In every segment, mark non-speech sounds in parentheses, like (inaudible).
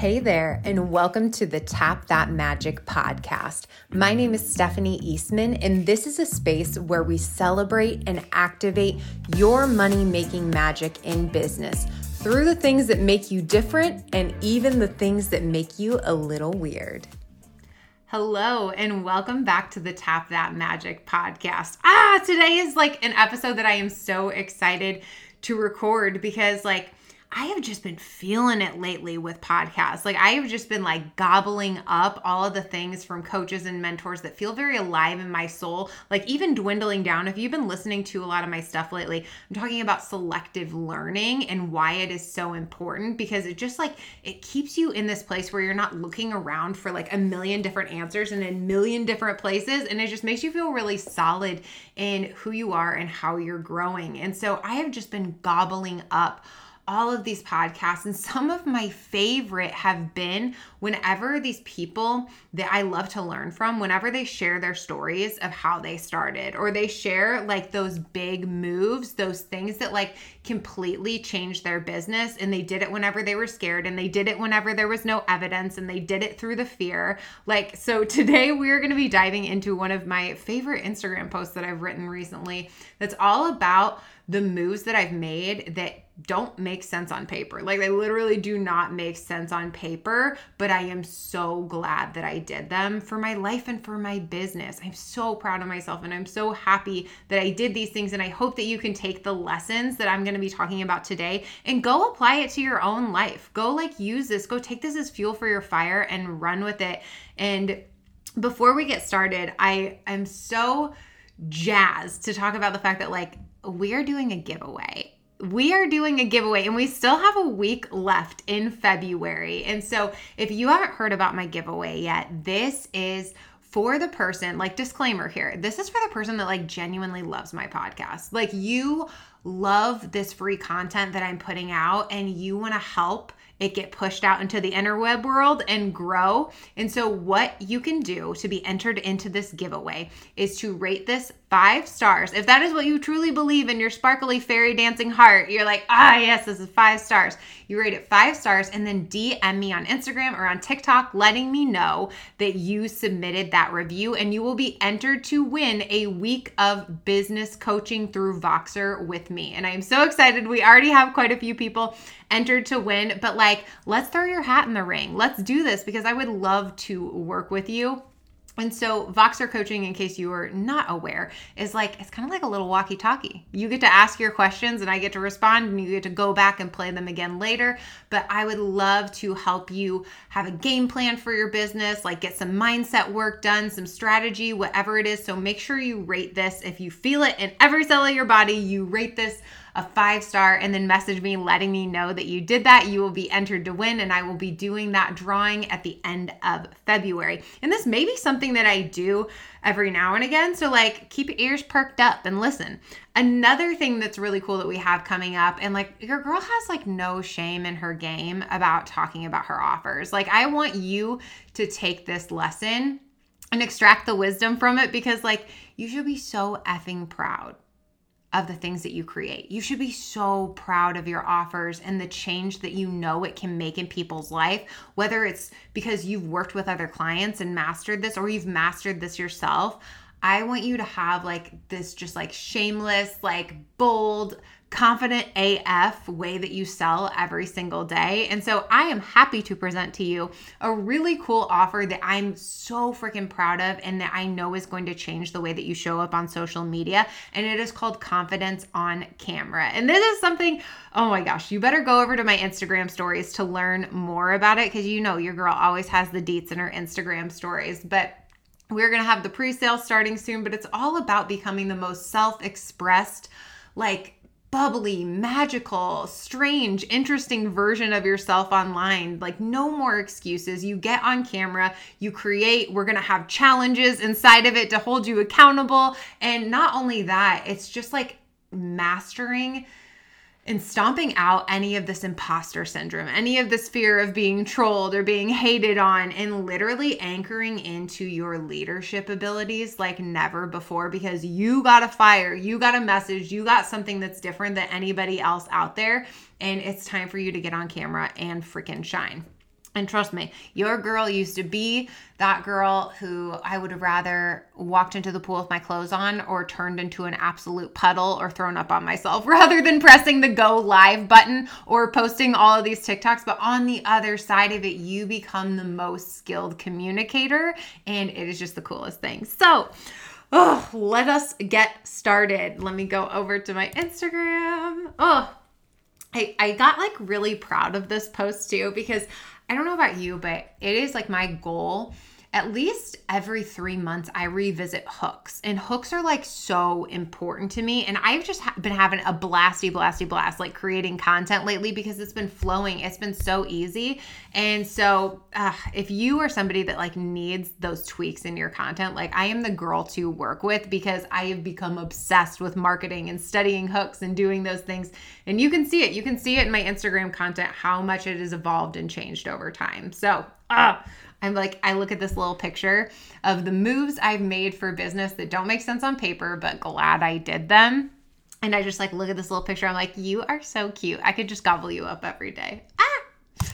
Hey there, and welcome to the Tap That Magic podcast. My name is Stephanie Eastman, and this is a space where we celebrate and activate your money making magic in business through the things that make you different and even the things that make you a little weird. Hello, and welcome back to the Tap That Magic podcast. Ah, today is like an episode that I am so excited to record because, like, I have just been feeling it lately with podcasts. Like I have just been like gobbling up all of the things from coaches and mentors that feel very alive in my soul, like even dwindling down. If you've been listening to a lot of my stuff lately, I'm talking about selective learning and why it is so important because it just like it keeps you in this place where you're not looking around for like a million different answers in a million different places and it just makes you feel really solid in who you are and how you're growing. And so I have just been gobbling up all of these podcasts, and some of my favorite have been whenever these people that I love to learn from, whenever they share their stories of how they started, or they share like those big moves, those things that like completely changed their business, and they did it whenever they were scared, and they did it whenever there was no evidence, and they did it through the fear. Like, so today we're gonna be diving into one of my favorite Instagram posts that I've written recently that's all about the moves that I've made that don't make sense on paper. Like they literally do not make sense on paper, but I am so glad that I did them for my life and for my business. I'm so proud of myself and I'm so happy that I did these things and I hope that you can take the lessons that I'm going to be talking about today and go apply it to your own life. Go like use this, go take this as fuel for your fire and run with it. And before we get started, I am so jazzed to talk about the fact that like we are doing a giveaway. We are doing a giveaway and we still have a week left in February. And so, if you haven't heard about my giveaway yet, this is for the person, like disclaimer here, this is for the person that like genuinely loves my podcast. Like you love this free content that I'm putting out and you want to help it get pushed out into the interweb world and grow. And so, what you can do to be entered into this giveaway is to rate this five stars. If that is what you truly believe in your sparkly fairy dancing heart, you're like, ah, yes, this is five stars. You rate it five stars and then DM me on Instagram or on TikTok, letting me know that you submitted that review, and you will be entered to win a week of business coaching through Voxer with me. And I am so excited. We already have quite a few people entered to win, but like, let's throw your hat in the ring. Let's do this because I would love to work with you. And so, Voxer coaching, in case you are not aware, is like it's kind of like a little walkie talkie. You get to ask your questions and I get to respond, and you get to go back and play them again later. But I would love to help you have a game plan for your business, like get some mindset work done, some strategy, whatever it is. So, make sure you rate this. If you feel it in every cell of your body, you rate this a five star and then message me letting me know that you did that. You will be entered to win, and I will be doing that drawing at the end of February. And this may be something that I do every now and again. So, like, keep your ears perked up and listen. Another thing that's really cool that we have coming up, and like, your girl has like no shame in her game about talking about her offers. Like, I want you to take this lesson and extract the wisdom from it because, like, you should be so effing proud of the things that you create. You should be so proud of your offers and the change that you know it can make in people's life, whether it's because you've worked with other clients and mastered this or you've mastered this yourself. I want you to have like this just like shameless, like bold, confident AF way that you sell every single day. And so I am happy to present to you a really cool offer that I'm so freaking proud of and that I know is going to change the way that you show up on social media. And it is called Confidence on Camera. And this is something, oh my gosh, you better go over to my Instagram stories to learn more about it because you know your girl always has the deets in her Instagram stories. But we're going to have the pre sale starting soon, but it's all about becoming the most self expressed, like bubbly, magical, strange, interesting version of yourself online. Like, no more excuses. You get on camera, you create, we're gonna have challenges inside of it to hold you accountable. And not only that, it's just like mastering and stomping out any of this imposter syndrome, any of this fear of being trolled or being hated on, and literally anchoring into your leadership abilities like never before because you got a fire, you got a message, you got something that's different than anybody else out there. And it's time for you to get on camera and freaking shine. And trust me, your girl used to be that girl who I would have rather walked into the pool with my clothes on or turned into an absolute puddle or thrown up on myself (laughs) rather than pressing the go live button or posting all of these TikToks. But on the other side of it, you become the most skilled communicator, and it is just the coolest thing. So, oh, let us get started. Let me go over to my Instagram. Oh, I, I got like really proud of this post too because I don't know about you, but it is like my goal at least every three months i revisit hooks and hooks are like so important to me and i've just ha- been having a blasty blasty blast like creating content lately because it's been flowing it's been so easy and so uh, if you are somebody that like needs those tweaks in your content like i am the girl to work with because i have become obsessed with marketing and studying hooks and doing those things and you can see it you can see it in my instagram content how much it has evolved and changed over time so uh, I'm like, I look at this little picture of the moves I've made for business that don't make sense on paper, but glad I did them. And I just like look at this little picture. I'm like, you are so cute. I could just gobble you up every day. Ah!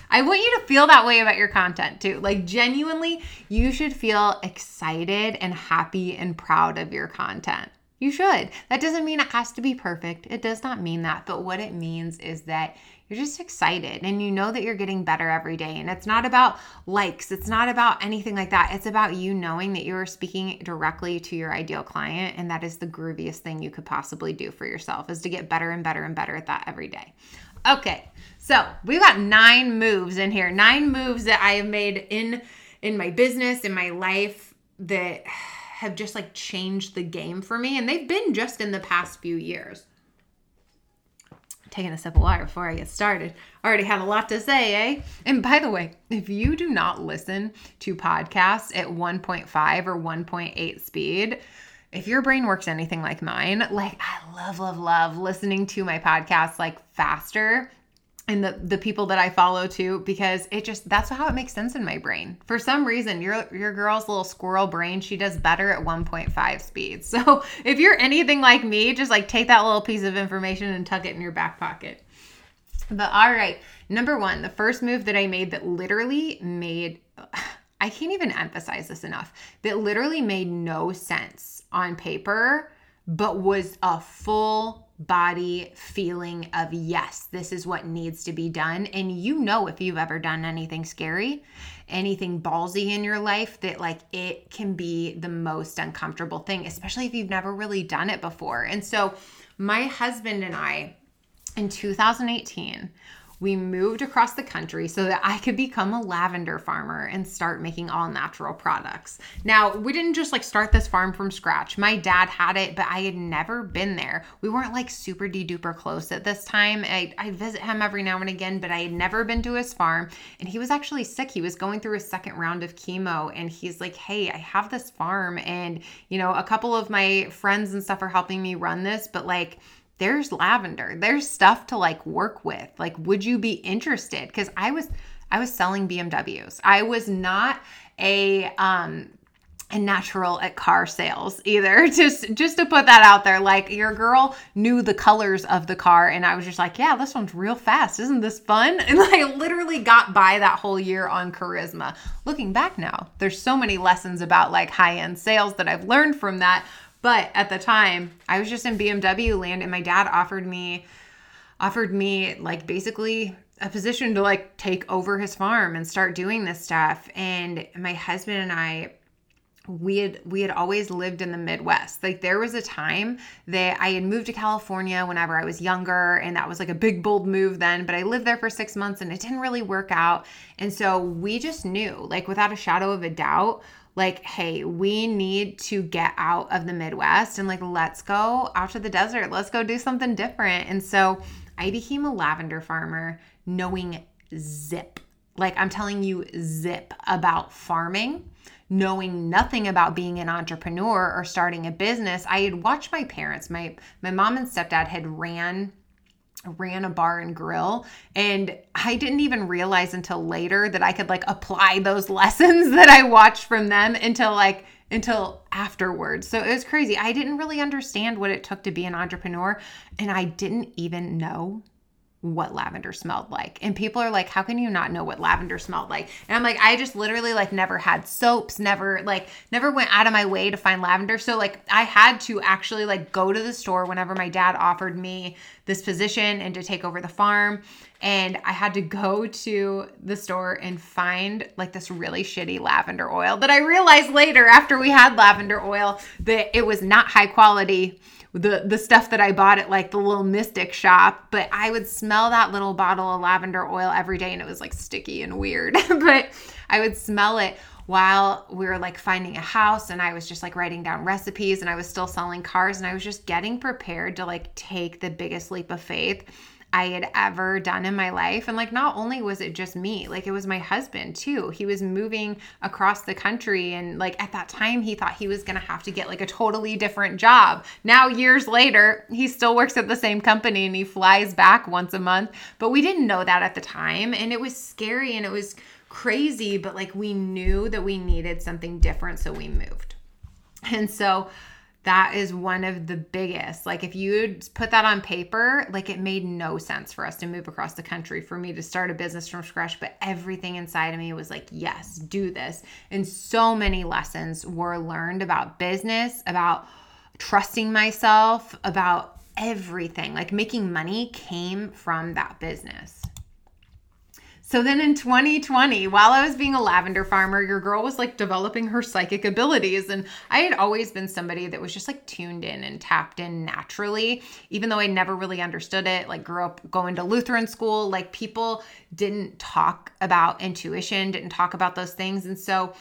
I want you to feel that way about your content too. Like, genuinely, you should feel excited and happy and proud of your content. You should. That doesn't mean it has to be perfect. It does not mean that. But what it means is that you're just excited and you know that you're getting better every day. And it's not about likes, it's not about anything like that. It's about you knowing that you are speaking directly to your ideal client. And that is the grooviest thing you could possibly do for yourself is to get better and better and better at that every day. Okay, so we've got nine moves in here, nine moves that I have made in in my business, in my life that (sighs) have just like changed the game for me. And they've been just in the past few years taking a sip of water before I get started. Already have a lot to say, eh? And by the way, if you do not listen to podcasts at 1.5 or 1.8 speed, if your brain works anything like mine, like I love, love, love listening to my podcasts like faster and the the people that I follow too because it just that's how it makes sense in my brain. For some reason, your your girl's little squirrel brain, she does better at 1.5 speed. (laughs) So, if you're anything like me, just like take that little piece of information and tuck it in your back pocket. But all right, number 1, the first move that I made that literally made (sighs) I can't even emphasize this enough. That literally made no sense on paper, but was a full body feeling of yes, this is what needs to be done. And you know, if you've ever done anything scary, anything ballsy in your life, that like it can be the most uncomfortable thing, especially if you've never really done it before. And so, my husband and I in 2018, we moved across the country so that I could become a lavender farmer and start making all natural products. Now, we didn't just like start this farm from scratch. My dad had it, but I had never been there. We weren't like super de duper close at this time. I, I visit him every now and again, but I had never been to his farm. And he was actually sick. He was going through a second round of chemo. And he's like, hey, I have this farm. And, you know, a couple of my friends and stuff are helping me run this, but like, there's lavender. There's stuff to like work with. Like, would you be interested? Because I was I was selling BMWs. I was not a um a natural at car sales either (laughs) just just to put that out there like your girl knew the colors of the car and i was just like yeah this one's real fast isn't this fun (laughs) and i literally got by that whole year on charisma looking back now there's so many lessons about like high end sales that i've learned from that but at the time, I was just in BMW land and my dad offered me offered me like basically a position to like take over his farm and start doing this stuff. And my husband and I we had we had always lived in the Midwest. Like there was a time that I had moved to California whenever I was younger and that was like a big bold move then, but I lived there for 6 months and it didn't really work out. And so we just knew, like without a shadow of a doubt, like, hey, we need to get out of the Midwest and like, let's go out to the desert. Let's go do something different. And so I became a lavender farmer knowing zip. Like, I'm telling you, zip about farming knowing nothing about being an entrepreneur or starting a business i had watched my parents my my mom and stepdad had ran ran a bar and grill and I didn't even realize until later that I could like apply those (laughs) lessons that I watched from them until like until afterwards. So it was crazy. I didn't really understand what it took to be an entrepreneur and I didn't even know what lavender smelled like. And people are like, how can you not know what lavender smelled like? And I'm like, I just literally like never had soaps, never like never went out of my way to find lavender. So like I had to actually like go to the store whenever my dad offered me this position and to take over the farm. And I had to go to the store and find like this really shitty lavender oil that I realized later after we had lavender oil that it was not high quality the the stuff that I bought at like the little mystic shop, but I would smell that little bottle of lavender oil every day and it was like sticky and weird. (laughs) but I would smell it while we were like finding a house and I was just like writing down recipes and I was still selling cars and I was just getting prepared to like take the biggest leap of faith I had ever done in my life. And like, not only was it just me, like, it was my husband too. He was moving across the country. And like, at that time, he thought he was going to have to get like a totally different job. Now, years later, he still works at the same company and he flies back once a month. But we didn't know that at the time. And it was scary and it was crazy. But like, we knew that we needed something different. So we moved. And so, that is one of the biggest. Like, if you put that on paper, like it made no sense for us to move across the country, for me to start a business from scratch. But everything inside of me was like, yes, do this. And so many lessons were learned about business, about trusting myself, about everything. Like, making money came from that business. So then in 2020, while I was being a lavender farmer, your girl was like developing her psychic abilities. And I had always been somebody that was just like tuned in and tapped in naturally, even though I never really understood it. Like, grew up going to Lutheran school, like, people didn't talk about intuition, didn't talk about those things. And so,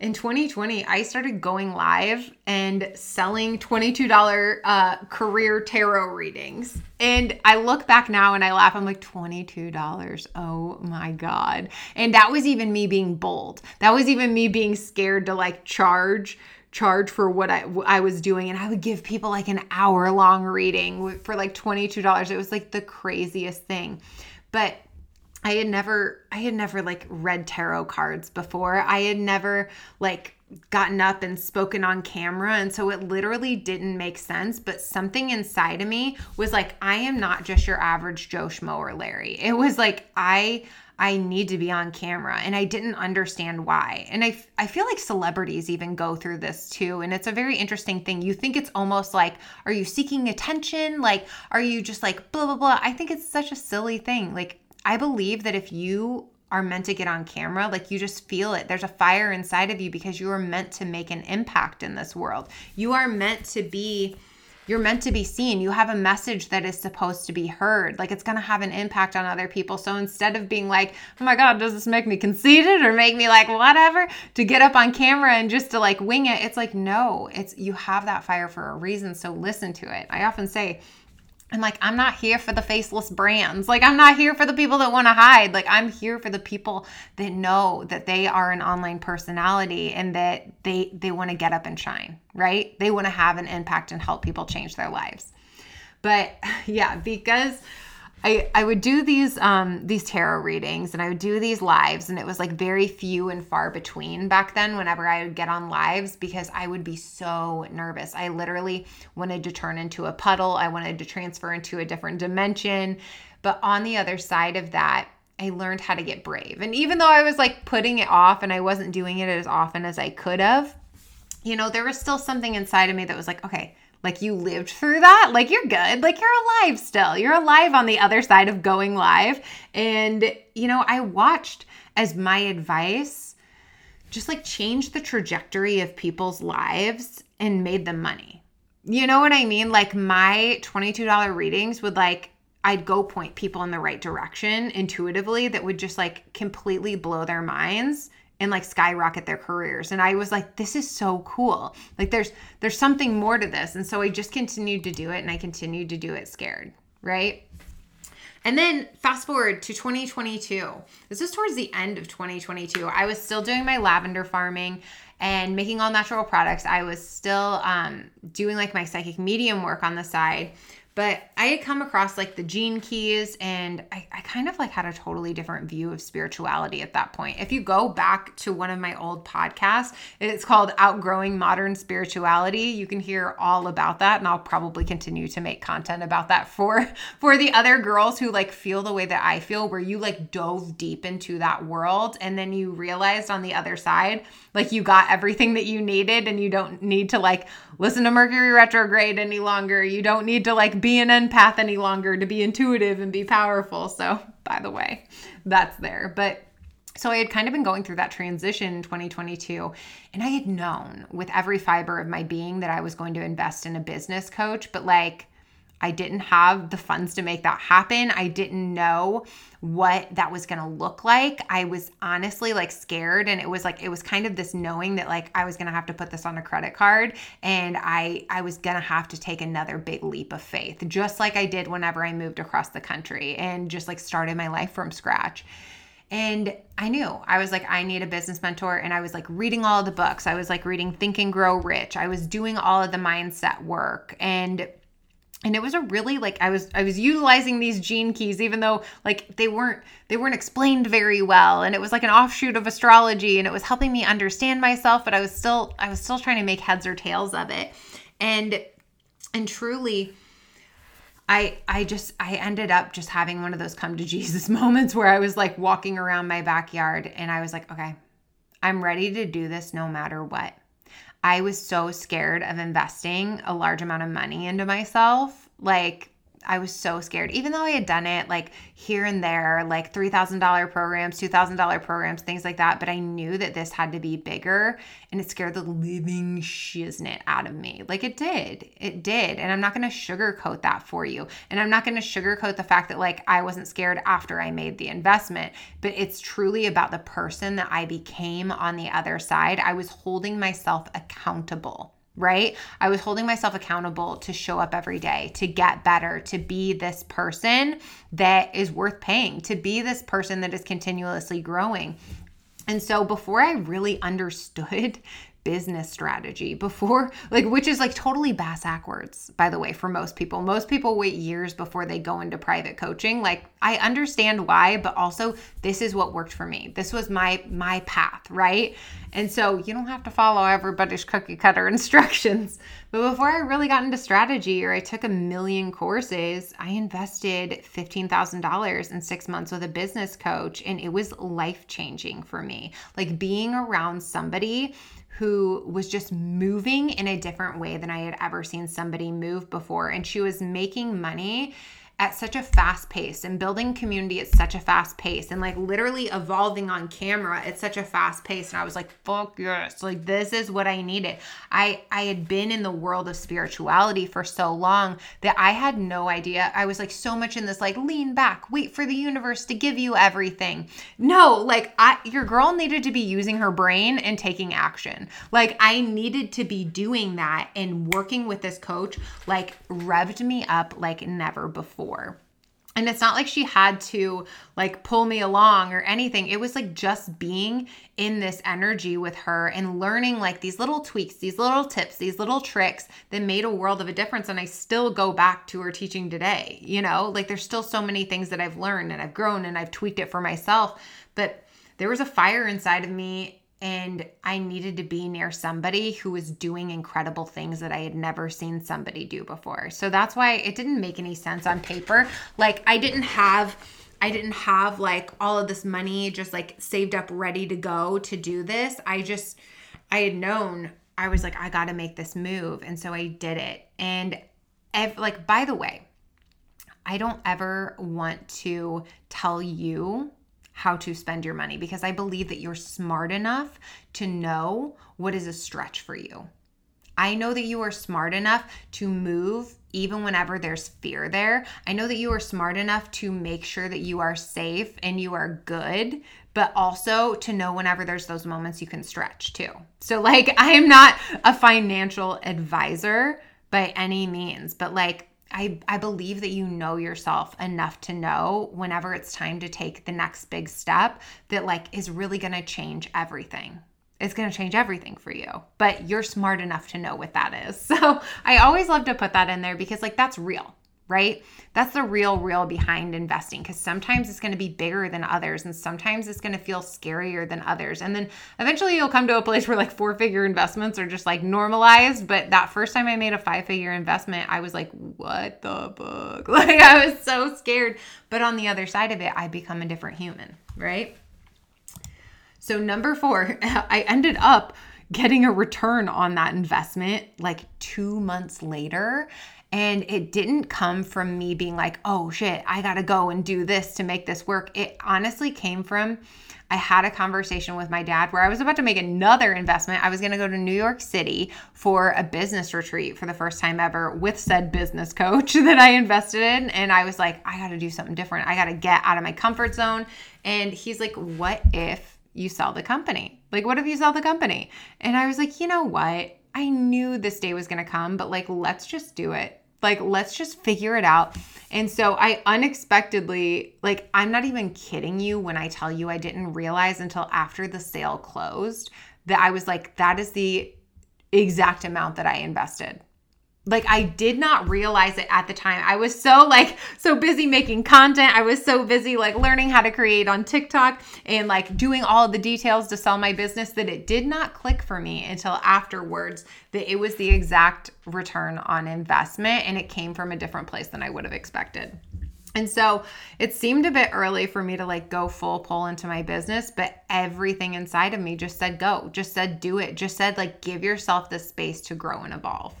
in 2020, I started going live and selling $22 uh, career tarot readings. And I look back now and I laugh. I'm like, $22. Oh my God. And that was even me being bold. That was even me being scared to like charge charge for what I, I was doing and I would give people like an hour long reading for like $22. It was like the craziest thing. But I had never I had never like read tarot cards before. I had never like gotten up and spoken on camera and so it literally didn't make sense but something inside of me was like I am not just your average Joe Schmo or Larry. It was like I I need to be on camera and I didn't understand why. And I I feel like celebrities even go through this too and it's a very interesting thing. You think it's almost like are you seeking attention? Like are you just like blah blah blah? I think it's such a silly thing. Like I believe that if you are meant to get on camera, like you just feel it. There's a fire inside of you because you are meant to make an impact in this world. You are meant to be you're meant to be seen. You have a message that is supposed to be heard. Like it's going to have an impact on other people. So instead of being like, "Oh my god, does this make me conceited or make me like whatever?" to get up on camera and just to like wing it, it's like, "No, it's you have that fire for a reason, so listen to it." I often say, I'm like, I'm not here for the faceless brands. Like, I'm not here for the people that want to hide. Like, I'm here for the people that know that they are an online personality and that they they want to get up and shine, right? They want to have an impact and help people change their lives. But (laughs) yeah, because I, I would do these um these tarot readings and I would do these lives and it was like very few and far between back then whenever I would get on lives because I would be so nervous. I literally wanted to turn into a puddle. I wanted to transfer into a different dimension. But on the other side of that, I learned how to get brave. And even though I was like putting it off and I wasn't doing it as often as I could have, you know, there was still something inside of me that was like, okay, like you lived through that? Like you're good. Like you're alive still. You're alive on the other side of going live. And you know i watched as my advice just like changed the trajectory of people's lives and made them money. You know what i mean? Like my $22 readings would like I'd go point people in the right direction intuitively that would just like completely blow their minds and like skyrocket their careers. And i was like this is so cool. Like there's there's something more to this. And so i just continued to do it and i continued to do it scared right? And then fast forward to 2022 this is towards the end of 2022 i was still doing my lavender farming and making all natural products. I was still um, doing like my psychic medium work on the side but I had come across like the gene keys and I, I kind of like had a totally different view of spirituality at that point. If you go back to one of my old podcasts, it's called Outgrowing Modern Spirituality. You can hear all about that and I'll probably continue to make content about that for (laughs) for the other girls who like feel the way that I feel where you like dove deep into that world and then you realized on the other side like you got everything that you needed and you don't need to like listen to Mercury retrograde any longer. You don't need to like be an empath any longer to be intuitive and be powerful. So, by the way, that's there. But so I had kind of been going through that transition in 2022, and I had known with every fiber of my being that I was going to invest in a business coach, but like I didn't have the funds to make that happen. I didn't know what that was going to look like. I was honestly like scared and it was like it was kind of this knowing that like I was going to have to put this on a credit card and I I was going to have to take another big leap of faith just like I did whenever I moved across the country and just like started my life from scratch. And I knew I was like, I need a business mentor. And I was like reading all the books. I was like reading Think and Grow Rich. I was doing all of the mindset work. And and it was a really like i was i was utilizing these gene keys even though like they weren't they weren't explained very well and it was like an offshoot of astrology and it was helping me understand myself but i was still i was still trying to make heads or tails of it and and truly I I just I ended up just having one of those come to (laughs) Jesus moments where I was like walking around my backyard and I was like, okay, I'm ready to do this no matter what. I was so scared of investing a large amount of money into myself. Like, I was so scared, even though I had done it like here and there, like $3,000 programs, $2,000 programs, things like that. But I knew that this had to be bigger and it scared the living shiznit out of me. Like it did. It did. And I'm not going to sugarcoat that for you. And I'm not going to sugarcoat the fact that like I wasn't scared after I made the investment, but it's truly about the person that I became on the other side. I was holding myself accountable right? I was holding myself accountable to show up every day, to get better, to be this person that is worth paying, to be this person that is continuously growing. And so before I really (laughs) understood business strategy before (laughs) like which is like totally bass backwards by the way for most people. Most people wait years before they go into private coaching. Like i understand why but also this is what worked for me. This was my my path right? And so you don't have to follow everybody's cookie cutter (laughs) instructions. But before i really got into strategy or i took a million courses i invested $15000 in six months with a business coach and it was life changing for me. Like being around somebody who was just moving in a different way than I had ever seen somebody move before. And she was making money at such a fast pace and building community at such a fast pace and like literally evolving on camera at such a fast pace. And I was like fuck yes. Like this is what I needed. I I had been in the world of spirituality for so long that I had no idea. I was like so much in this like lean back wait for the universe to give you everything. No like I your girl needed to be using her brain and taking action. Like I needed to be doing that and working with this coach like revved me up like never before before. And it's not like she had to like pull me along or anything. It was like just being in this energy with her and learning like these little tweaks, these little tips, these little tricks that made a world of a difference. And I still go back to her teaching today. You know, like there's still so many things that I've learned and I've grown and I've tweaked it for myself. But there was a fire inside of me and I needed to be near somebody who was doing incredible things that I had never seen somebody do before. So that's why it didn't make any sense on paper. Like I didn't have I didn't have like all of this money just like saved up ready to go to do this. I just I had known I was like I got to make this move and so I did it. And ev- like by the way, I don't ever want to tell you how to spend your money because I believe that you're smart enough to know what is a stretch for you. I know that you are smart enough to move even whenever there's fear there. I know that you are smart enough to make sure that you are safe and you are good, but also to know whenever there's those moments you can stretch too. So, like, (laughs) I am not a financial advisor by any means, but like, I, I believe that you know yourself enough to know whenever it's time to take the next big step that like is really going to change everything. It's going to change everything for you. But you're smart enough to know what that is. (laughs) So, I always love to put that in there because like that's real. Right? That's the real, real behind investing because sometimes it's going to be bigger than others and sometimes it's going to feel scarier than others. And then eventually you'll come to a place (laughs) where like four figure investments are just like normalized. But that first time I made a five figure investment, I was like, what the fuck? (laughs) Like I was so scared. But on the other side of it, I become a different human, right? So, number four, (laughs) I ended up getting a return on that investment like two months later. And it didn't come from me being like, oh shit, I gotta go and do this to make this work. It honestly came from I had a conversation with my dad where I was about to make another investment. I was to go to New York City for a business retreat for the first time ever with said business coach (laughs) that I invested in. And I was like, I got to do something different. I got to get out of my comfort zone. And he's like, What if you sell the company? Like, what if you sell the company? And I was like, You know what? I knew this day was going to come, but like, let's just do it. Like, let's just figure it out. And so I unexpectedly, like, I'm not even kidding you when I tell you I didn't realize until after the sale closed that I was like, that is the exact amount that I invested like I did not realize it at the time. I was so like so busy making content. I was so busy like learning how to create on TikTok and like doing all the details to sell my business that it did not click for me until afterwards that it was the exact return on investment and it came from a different place than I would have expected. And so it seemed a bit early for me to like go full pull into my business, but everything inside of me just said go, just said do it, just said like give yourself the space to grow and evolve.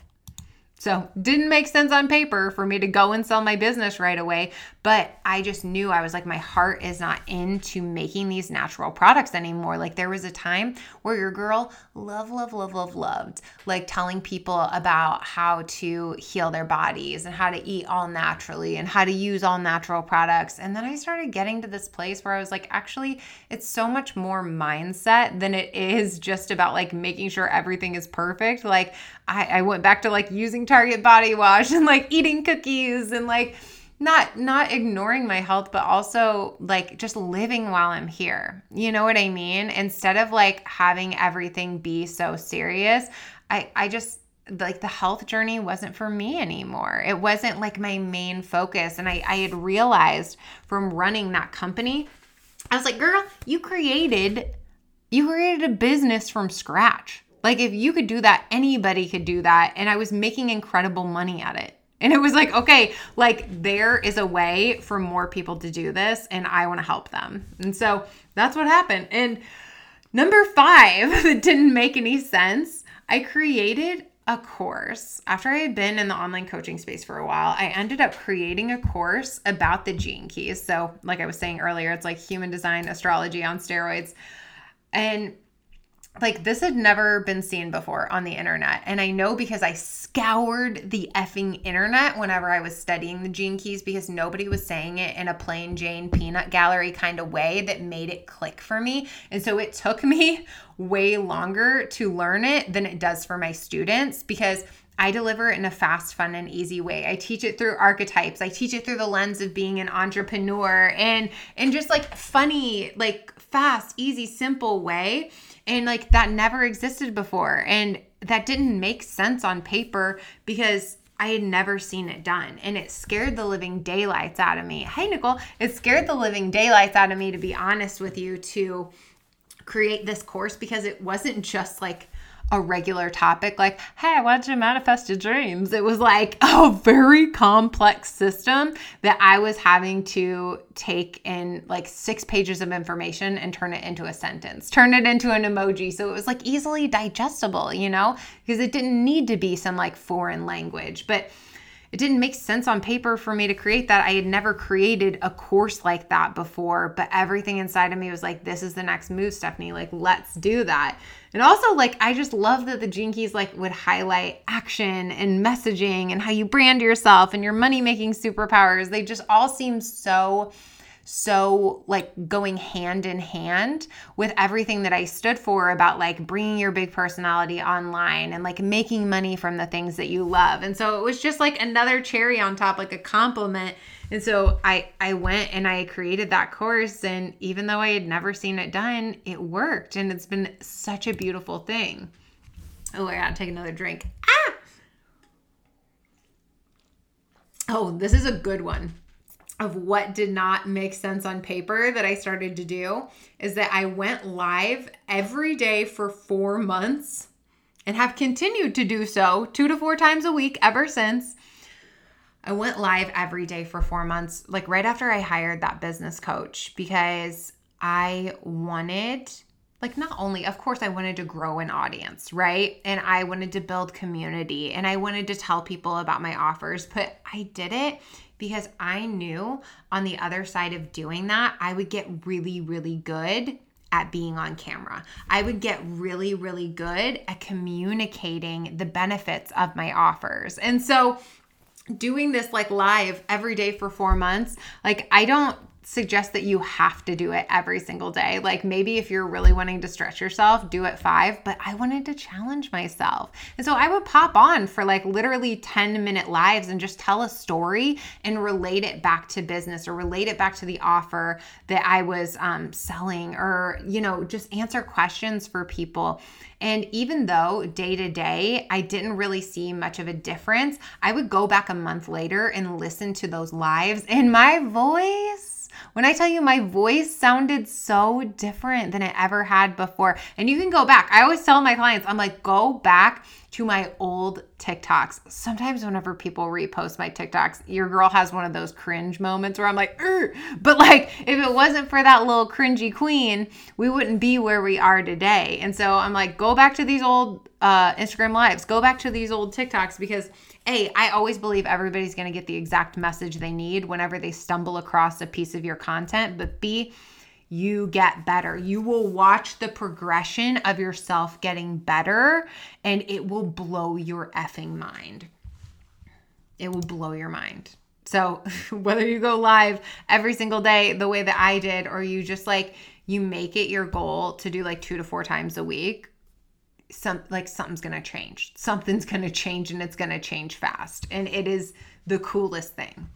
So, didn't make sense on paper for me to go and sell my business right away, but I just knew I was like, my heart is not into making these natural products anymore. Like, there was a time where your girl love, love, love, love, loved like telling people about how to heal their bodies and how to eat all naturally and how to use all natural products. And then I started getting to this place where I was like, actually, it's so much more mindset than it is just about like making sure everything is perfect. Like, I, I went back to like using Target body wash and like eating cookies and like, not not ignoring my health but also like just living while i'm here. You know what i mean? Instead of like having everything be so serious i i just like the health journey wasn't for me anymore. It wasn't like my main focus. And i i had realized from running that company i was like girl you created you created a business from scratch like if you could do that anybody could do that and i was making incredible money at it and it was like, okay, like there is a way for more people to do this and I want to help them. And so that's what happened. And number five, (laughs) that didn't make any sense, I created a course. After I had been in the online coaching space for a while, I ended up creating a course about the gene keys. So, like I was saying earlier, it's like human design astrology on steroids. And like this had never been seen before on the internet. And I know because I scoured the effing internet whenever I was studying the gene keys because nobody was saying it in a plain Jane peanut gallery kind of way that made it click for me. And so it took (laughs) me way longer to learn it than it does for my students because I deliver it in a fast, fun, and easy way. I teach it through archetypes. I teach it through the lens of being an entrepreneur and and just like funny, like fast, easy, simple way and like that never existed before. And that didn't make sense on paper because I had never seen it done. And it scared the living daylights out of me. Hey, Nicole, it scared the living daylights out of me, to be honest with you, to create this course because it wasn't just like a regular topic like, hey, I want you to manifest your dreams. It was like (laughs) a very complex system that I was having to take in like six pages of information and turn it into a sentence, turn it into an emoji. So it was like easily digestible, you know, because it didn't need to be some like foreign language. But it didn't make sense on paper for me to create that. I had never created a course like that before, but everything inside of me was like, this is the next move, Stephanie. Like, let's do that. And also, like, I just love that the gene keys like would highlight action and messaging and how you brand yourself and your money making superpowers. They just all seem so so like going hand in hand with everything that I stood for about like bringing your big personality online and like making money from the things that you love. And so it was just like another cherry on top, like a compliment. And so I I went and I created that course and even though I had never seen it done, it worked and it's been such a beautiful thing. Oh, I gotta take another drink. Ah! Oh, this is a good one of what did not make sense on paper that I started to do is that I went live every day for four months and have continued to do so two to four times a week ever since. I went live every day for four months, like right after I hired that business coach, because I wanted like not only of course i wanted to grow an audience right and i wanted to build community and i wanted to tell people about my offers but i did it because i knew on the other side of doing that i would get really really good at being on camera. I would get really, really good at communicating the benefits of my offers. And so, doing this like live every day for four months, like I don't suggest that you have to do it every single day. Like maybe if you're really wanting to stretch yourself, do it five, but I wanted to challenge myself. And so I would pop on for like literally 10 minute lives and just tell a story and relate it back to business or relate it back to the offer that I was um, selling or, you know, just answer questions for people. And even though day to day I didn't really see much of a difference, I would go back a month later and listen to those lives and my voice when I tell you my voice sounded so different than it ever had before. And you can go back. I always tell my clients, I'm like, go back to my old TikToks. Sometimes whenever people repost my TikToks, your girl has one of those cringe moments where I'm like, Ugh. but like if it wasn't for that little cringy queen, we wouldn't be where we are today. And so I'm like, go back to these old uh, Instagram lives, go back to these old TikToks because a, I always believe everybody's going to get the exact message they need whenever they stumble across a piece of your content. But B, you get better. You will watch the progression of yourself getting better and it will blow your effing mind. It will blow your mind. So, (laughs) whether you go live every single day the way that I did, or you just like, you make it your goal to do like two to four times a week, some like something's to change. Something's to change and it's to change fast. And it is the coolest thing.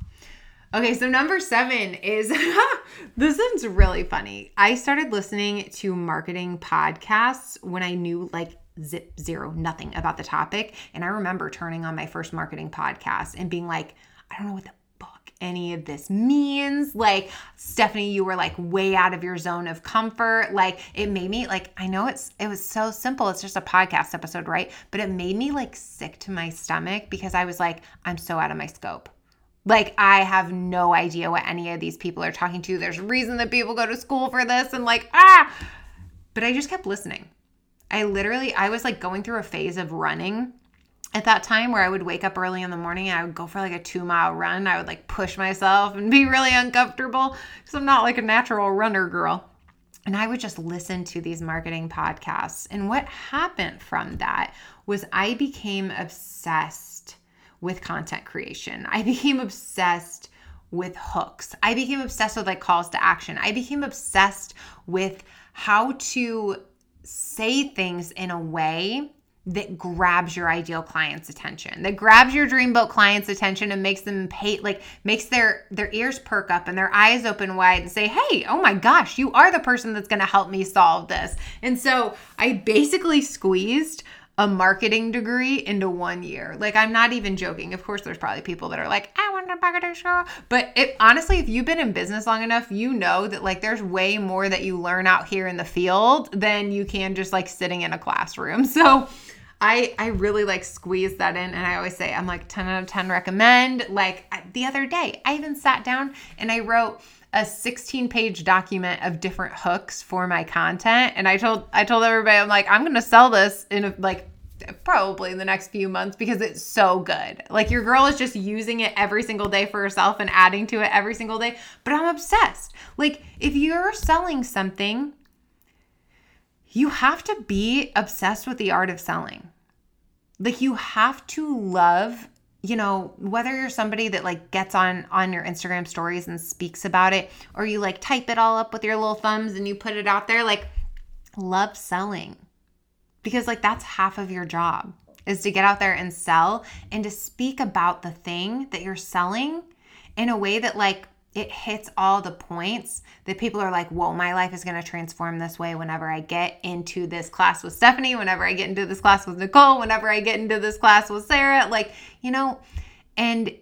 Okay, so number seven is (laughs) this one's really funny. I started listening to marketing podcasts when I knew like zip zero, nothing about the topic. And I remember turning on my first marketing podcast and being like, I don't know what the fuck any of this means. Like, Stephanie, you were like way out of your zone of comfort. Like, it made me like, I know it's, it was so simple. It's just a podcast episode, right? But it made me like sick to my stomach because I was like, I'm so out of my scope. Like, I have no idea what any of these people are talking to. There's a reason that people go to school for this and like, ah, but I just kept listening. I literally, I was like going through a phase of running at that time where I would wake up early in the morning and I would go for like a two mile run. I would like push myself and be really uncomfortable because I'm not like a natural runner girl. And I would just listen to these marketing podcasts. And what happened from that was I became obsessed with content creation. I became obsessed with hooks. I became obsessed with like calls to action. I became obsessed with how to say things in a way that grabs your ideal client's attention that grabs your dreamboat client's attention and makes them pay like makes their their ears perk up and their eyes open wide and say hey oh my gosh you are the person that's going to help me solve this and so i basically squeezed a marketing degree into one year. Like I'm not even joking. Of course, there's probably people that are like, I want a marketing show. But it honestly, if you've been in business long enough, you know that like there's way more that you learn out here in the field than you can just like sitting in a classroom. (laughs) So I I really like squeeze that in and I always say I'm like 10 out of 10 recommend. Like the other day, I even sat down and I wrote a 16 page document of different hooks for my content and I told I told everybody I'm like I'm to sell this in a, like probably in the next few months because it's so good. Like your girl is just using it every single day for herself and adding to it every single day, but I'm obsessed. Like if you're selling something you have to be obsessed with the art of selling. Like you have to love, you know, whether you're somebody that like gets on on your Instagram stories and speaks about it or you like type it all up with your little thumbs and you put it out there like love selling. Because like that's half of your job is to get out there and sell and to speak about the thing that you're selling in a way that like it hits all the points that people are like, whoa, my life is going to transform this way whenever I get into this class with Stephanie, whenever I get into this class with Nicole, whenever I get into this class with Sarah. Like, you know, and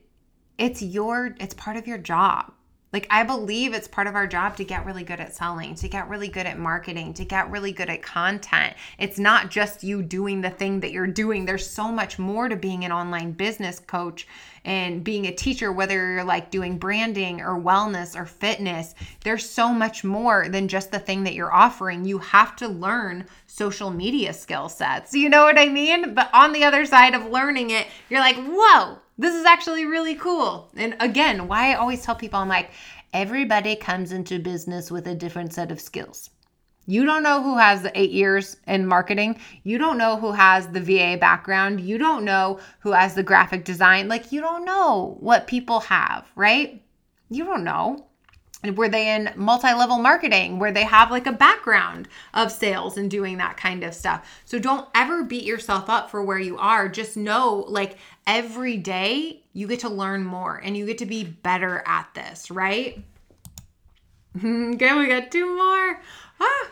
it's your it's part of your job like, I believe it's part of our job to get really good at selling, to get really good at marketing, to get really good at content. It's not just you doing the thing that you're doing. There's so much more to being an online business coach and being a teacher, whether you're like doing branding or wellness or fitness. There's so much more than just the thing that you're offering. You have to learn social media skill sets. You know what I mean? But on the other side of learning it, you're like, whoa, this is actually really cool. And again, why I always tell people, I'm like, everybody comes into business with a different set of skills. You don't know who has the eight years in marketing. You don't know who has the VA background. You don't know who has the graphic design. Like, you don't know what people have, right? You don't know were they in multi-level marketing where they have like a background of sales and doing that kind of stuff so don't ever beat yourself up for where you are just know like every day you get to learn more and you get to be better at this right (laughs) okay we got two more ah.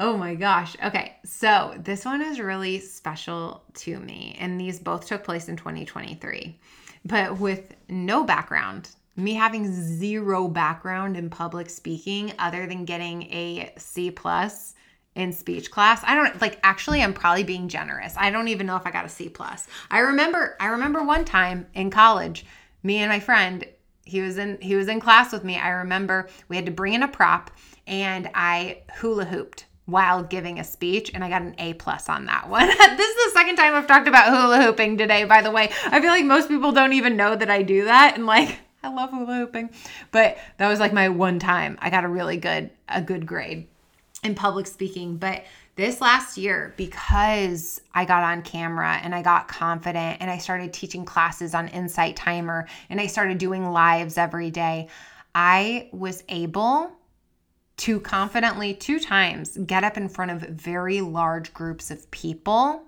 Oh my gosh. Okay. So this one is really special to me. And these both took place in 2023. But with no background me having zero background in public speaking other than getting a C plus in speech class. I don't like actually I'm probably being generous. I don't even know if I got a C plus. I remember I remember one time in college, me and my friend, he was in he was in class with me. I remember we had to bring in a prop and I hula hooped while giving a speech and I got an A plus on that one. (laughs) this is the second time I've talked about hula hooping today, by the way. I feel like most people don't even know that I do that and like I love hula hooping. But that was like my one time I got a really good a good grade in public speaking. But this last year, because I got on camera and I got confident and I started teaching classes on Insight Timer and I started doing lives every day, I was able to confidently two times get up in front of very large groups of people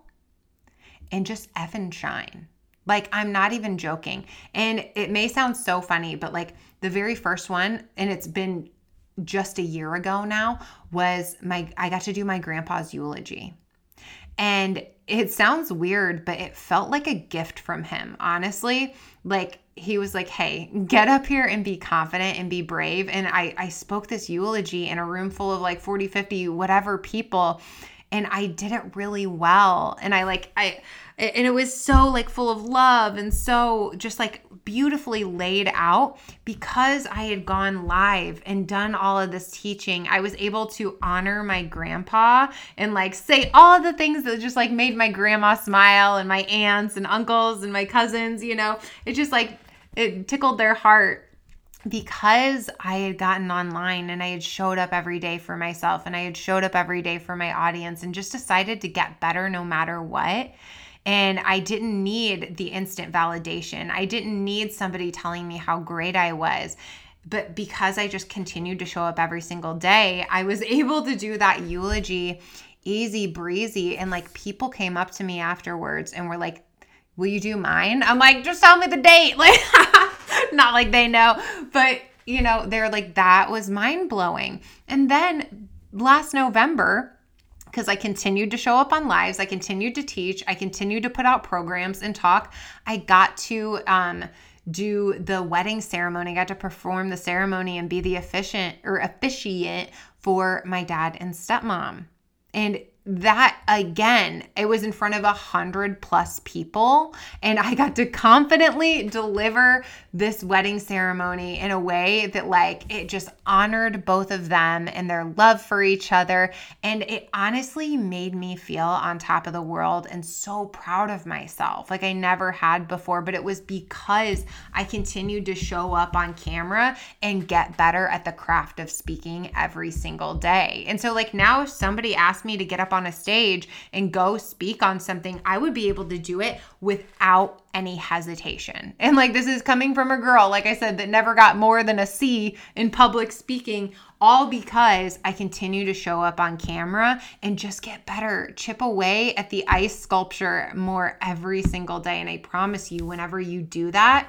and just effing shine. Like, I'm not even joking. And it may sound so funny, but like the very first one, and it's been just a year ago now, was my, I got to do my grandpa's eulogy. And it sounds weird, but it felt like a gift from him, honestly. Like, he was like, hey, get up here and be confident and be brave. And I, I spoke this eulogy in a room full of like 40, 50, whatever people. And I did it really well. And I like, I, and it was so like full of love and so just like beautifully laid out because I had gone live and done all of this teaching. I was able to honor my grandpa and like say all of the things that just like made my grandma smile and my aunts and uncles and my cousins, you know. It just like it tickled their heart because I had gotten online and I had showed up every day for myself and I had showed up every day for my audience and just decided to get better no matter what and I didn't need the instant validation. I didn't need somebody telling me how great I was. But because I just continued to show up every single day, I was (laughs) able to do that eulogy easy breezy. And like people came up to me afterwards and were like, Will you do mine? I'm like, just tell me the date. (laughs) Like, (laughs) not like they know, but you know, they're like, that was mind blowing. And then last November, because I continued to show up on lives, I continued to teach, I continued to put out programs and talk. I got to um, do the wedding ceremony, I got to perform the ceremony and be the efficient or officiant for my dad and stepmom. And that again, it was in front of a hundred plus people, and I got to confidently deliver this wedding ceremony in a way that, like, it just honored both of them and their love for each other. And it honestly made me feel on top of the world and so proud of myself, like I never had before. But it was because I continued to show up on camera and get better at the craft of speaking every single day. And so, like, now if somebody asked me to get up on a stage and go speak on something, I would be able to do it without any hesitation. (laughs) And like this is coming from a girl, like I said, that never got more than a C in public speaking, all because I continue to show up on camera and just get better, chip away at the ice sculpture more every single day. And I promise you, whenever you do that,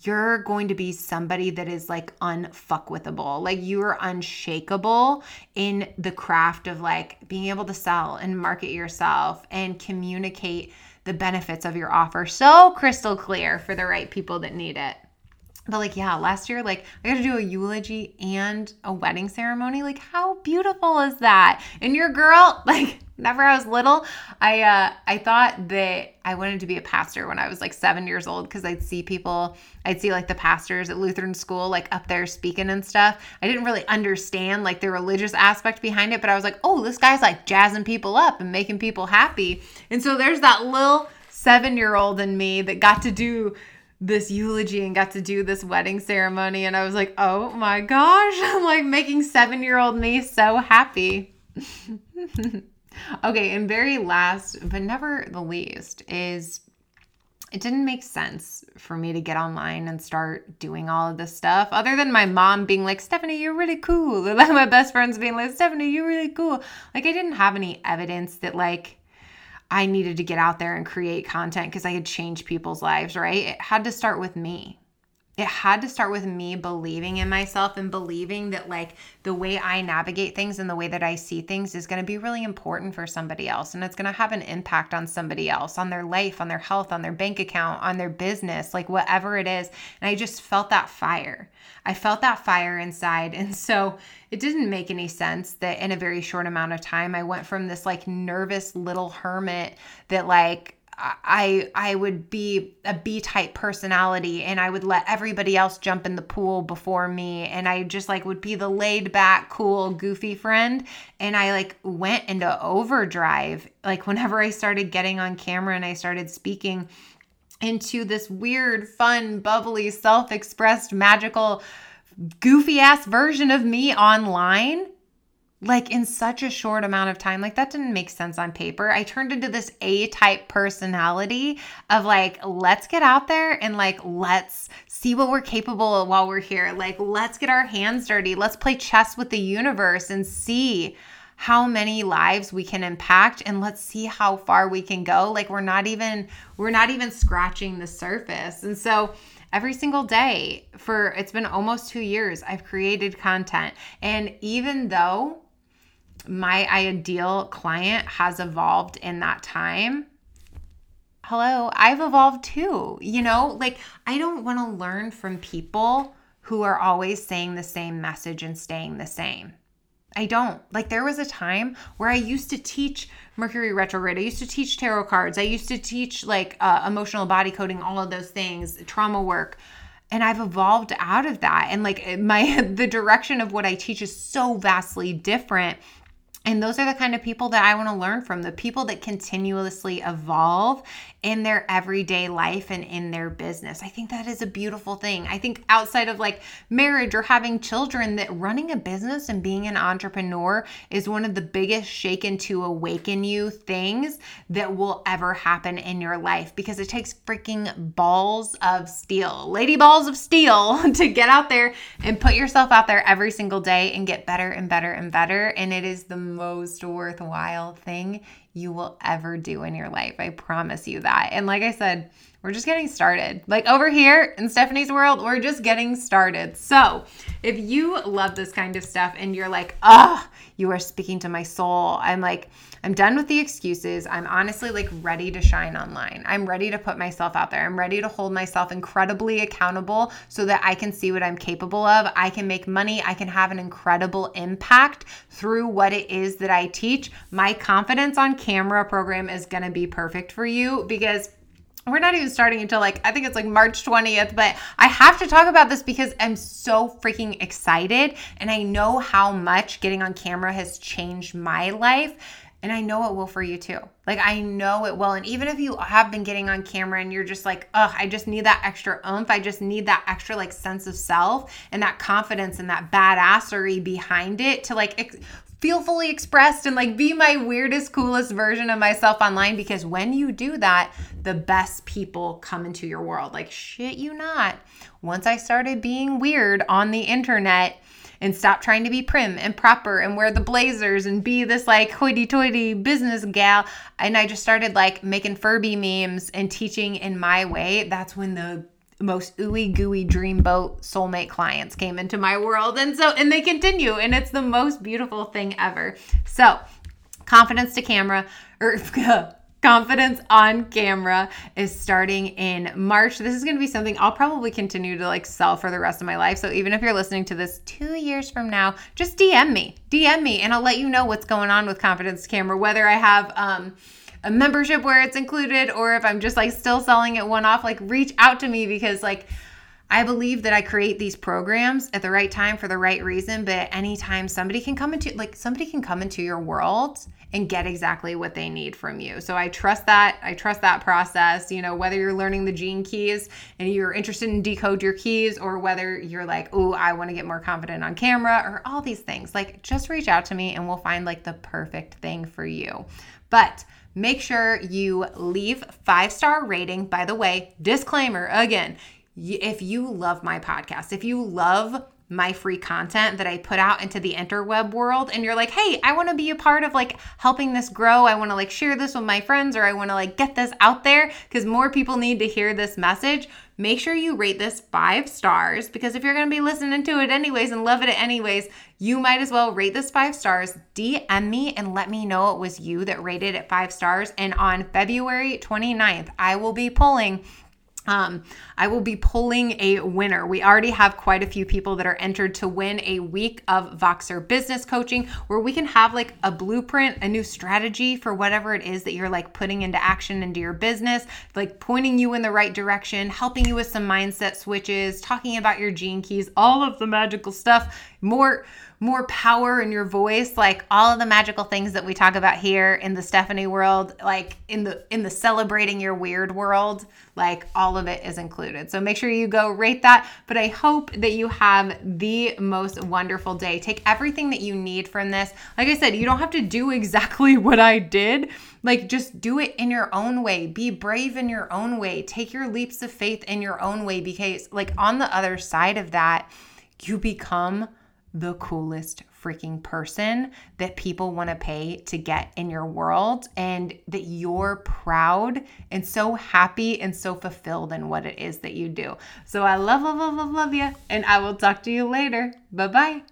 you're going to be somebody that is like unfuckwithable. Like you are unshakable in the craft of like being able to sell and market yourself and communicate the benefits of your offer so crystal clear for the right people that need it. But like yeah last year like i got to do a eulogy and a wedding ceremony. Like how beautiful is that? And your girl (laughs) like whenever i was little i uh i thought that i wanted to be a pastor when i was like seven years old because i'd see people i'd see like the pastors at lutheran school like up there speaking and stuff. I didn't really understand like the religious aspect behind it but i was like oh this guy's like jazzing people up and making people happy. And so there's that little seven year old in me that got to do this eulogy and got to do this wedding ceremony. And I was like, oh my gosh, (laughs) I'm like making seven year old me so happy. (laughs) okay, and very last, but never the least, is it didn't make sense for me to get online and start doing all of this stuff other than my mom being like stephanie you're really cool (laughs) like my best friends being like stephanie you're really cool like i didn't have any evidence that like I needed to get out there and create content because I had changed people's lives, right? It had to start with me it had to start with me believing in myself and believing that like the way I navigate things and the way that I see things is going to be really important for somebody else and it's going to have an impact on somebody else, on their life, on their health, on their bank account, on their business, like whatever it is. And I just felt that fire. I felt that fire inside. And so it didn't make any sense that in a very short amount of time I went from this like nervous little hermit that like I I would be a B type personality and I would let everybody else jump in the pool before me. And I just like would be the laid back cool goofy friend. And I like went into overdrive. Like whenever I started getting on camera and I started speaking into this weird fun bubbly self-expressed magical goofy ass version of me online like in such a short amount of time like that didn't make sense on paper. I turned into this a type personality of like let's get out there and like let's see what we're capable of while we're here. Like let's get our hands dirty. Let's play chess with the universe and see how many lives we can impact and let's see how far we can go. Like we're not even we're not even scratching the surface. And so every single day for it's been almost 2 years I've created content. And even though my ideal client has evolved in that time, hello, I've evolved too. You know, like I don't want to learn from people who are always saying the same message and staying the same. I don't. Like there was a time where I used to teach Mercury retrograde. I used to teach tarot cards. I used to teach like uh, emotional body coding, all of those things, trauma work. And I've evolved out of that. And like my (laughs) the direction of what I teach is so vastly different and those are the kind of people that I want to learn from the people that continuously evolve in their everyday life and in their business. I think that is a beautiful thing. I think outside of like marriage or having children, that running a business and being an entrepreneur is one of the biggest shaken to awaken you things that will ever happen in your life because it takes freaking balls of steel, lady balls of steel, (laughs) to get out there and put yourself out there every single day and get better and better and better. And it is the most worthwhile thing you will ever do in your life. I promise you that. And like I said, we're just getting started. Like over here in Stephanie's world, we're just getting started. So, if you love this kind of stuff and you're like, oh, you are speaking to my soul, I'm like, I'm done with the excuses. I'm honestly like ready to shine online. I'm ready to put myself out there. I'm ready to hold myself incredibly accountable so that I can see what I'm capable of. I can make money. I can have an incredible impact through what it is that I teach. My confidence on camera program is going to be perfect for you because we're not even starting until like I think it's like March 20th, but I have to talk about this because I'm so freaking excited and I know how much getting on camera has changed my life. And I know it will for you too. Like, I know it will. And even if you have been getting on camera and you're just like, ugh, I just need that extra oomph. I just need that extra like sense of self and that confidence and that badassery behind it to like ex- feel fully expressed and like be my weirdest, coolest version of myself online because when you do that, the best people come into your world. Like, shit, you not. Once I started being weird on the internet, and stop trying to be prim and proper and wear the blazers and be this like hoity toity business gal. And I just started like making Furby memes and teaching in my way. That's when the most ooey gooey dreamboat soulmate clients came into my world. And so, and they continue, and it's the most beautiful thing ever. So, confidence to camera or (laughs) confidence on camera is starting in March. This is going to be something I'll probably continue to like sell for the rest of my life. So even if you're listening to this 2 years from now, just DM me. DM me and I'll let you know what's going on with confidence camera whether I have um a membership where it's included or if I'm just like still selling it one off, like reach out to me because like I believe that I create these programs at the right time for the right reason, but anytime somebody can come into like somebody can come into your world and get exactly what they need from you. So I trust that. I trust that process, you know, whether you're learning the gene keys and you're interested in decode your keys or whether you're like, "Oh, I want to get more confident on camera" or all these things. Like just reach out to me and we'll find like the perfect thing for you. But make sure you leave five star rating. By the way, disclaimer again, if you love my podcast, if you love my free content that I put out into the interweb world and you're like, "Hey, I want to be a part of like helping this grow. I want to like share this with my friends or I want to like get this out there cuz more people need to hear this message." Make sure you rate this 5 stars because if you're going to be listening to it anyways and love it anyways, you might as well rate this 5 stars, DM me and let me know it was you that rated it 5 stars and on February 29th, I will be pulling um, I will be pulling a winner. We already have quite a few people that are entered to win a week of Voxer business coaching where we can have like a blueprint, a new strategy for whatever it is that you're like putting into action into your business, like pointing you in the right direction, helping you with some mindset switches, talking about your gene keys, all of the magical stuff, more more power in your voice like all of the magical things that we talk about here in the Stephanie world like in the in the celebrating your weird world like all of it is included. So make sure you go rate that. But I hope that you have the most wonderful day. Take everything that you need from this. Like I said you don't have to do exactly (laughs) what I did. Like just do it in your own way. Be brave in your own way. Take your leaps of faith in your own way because like on the other side of that you become the coolest freaking person that people want to pay to get in your world and that you're proud and so happy and so fulfilled in what it is that you do. So I love, love, love, love, love you. And I will talk to you later. Bye bye.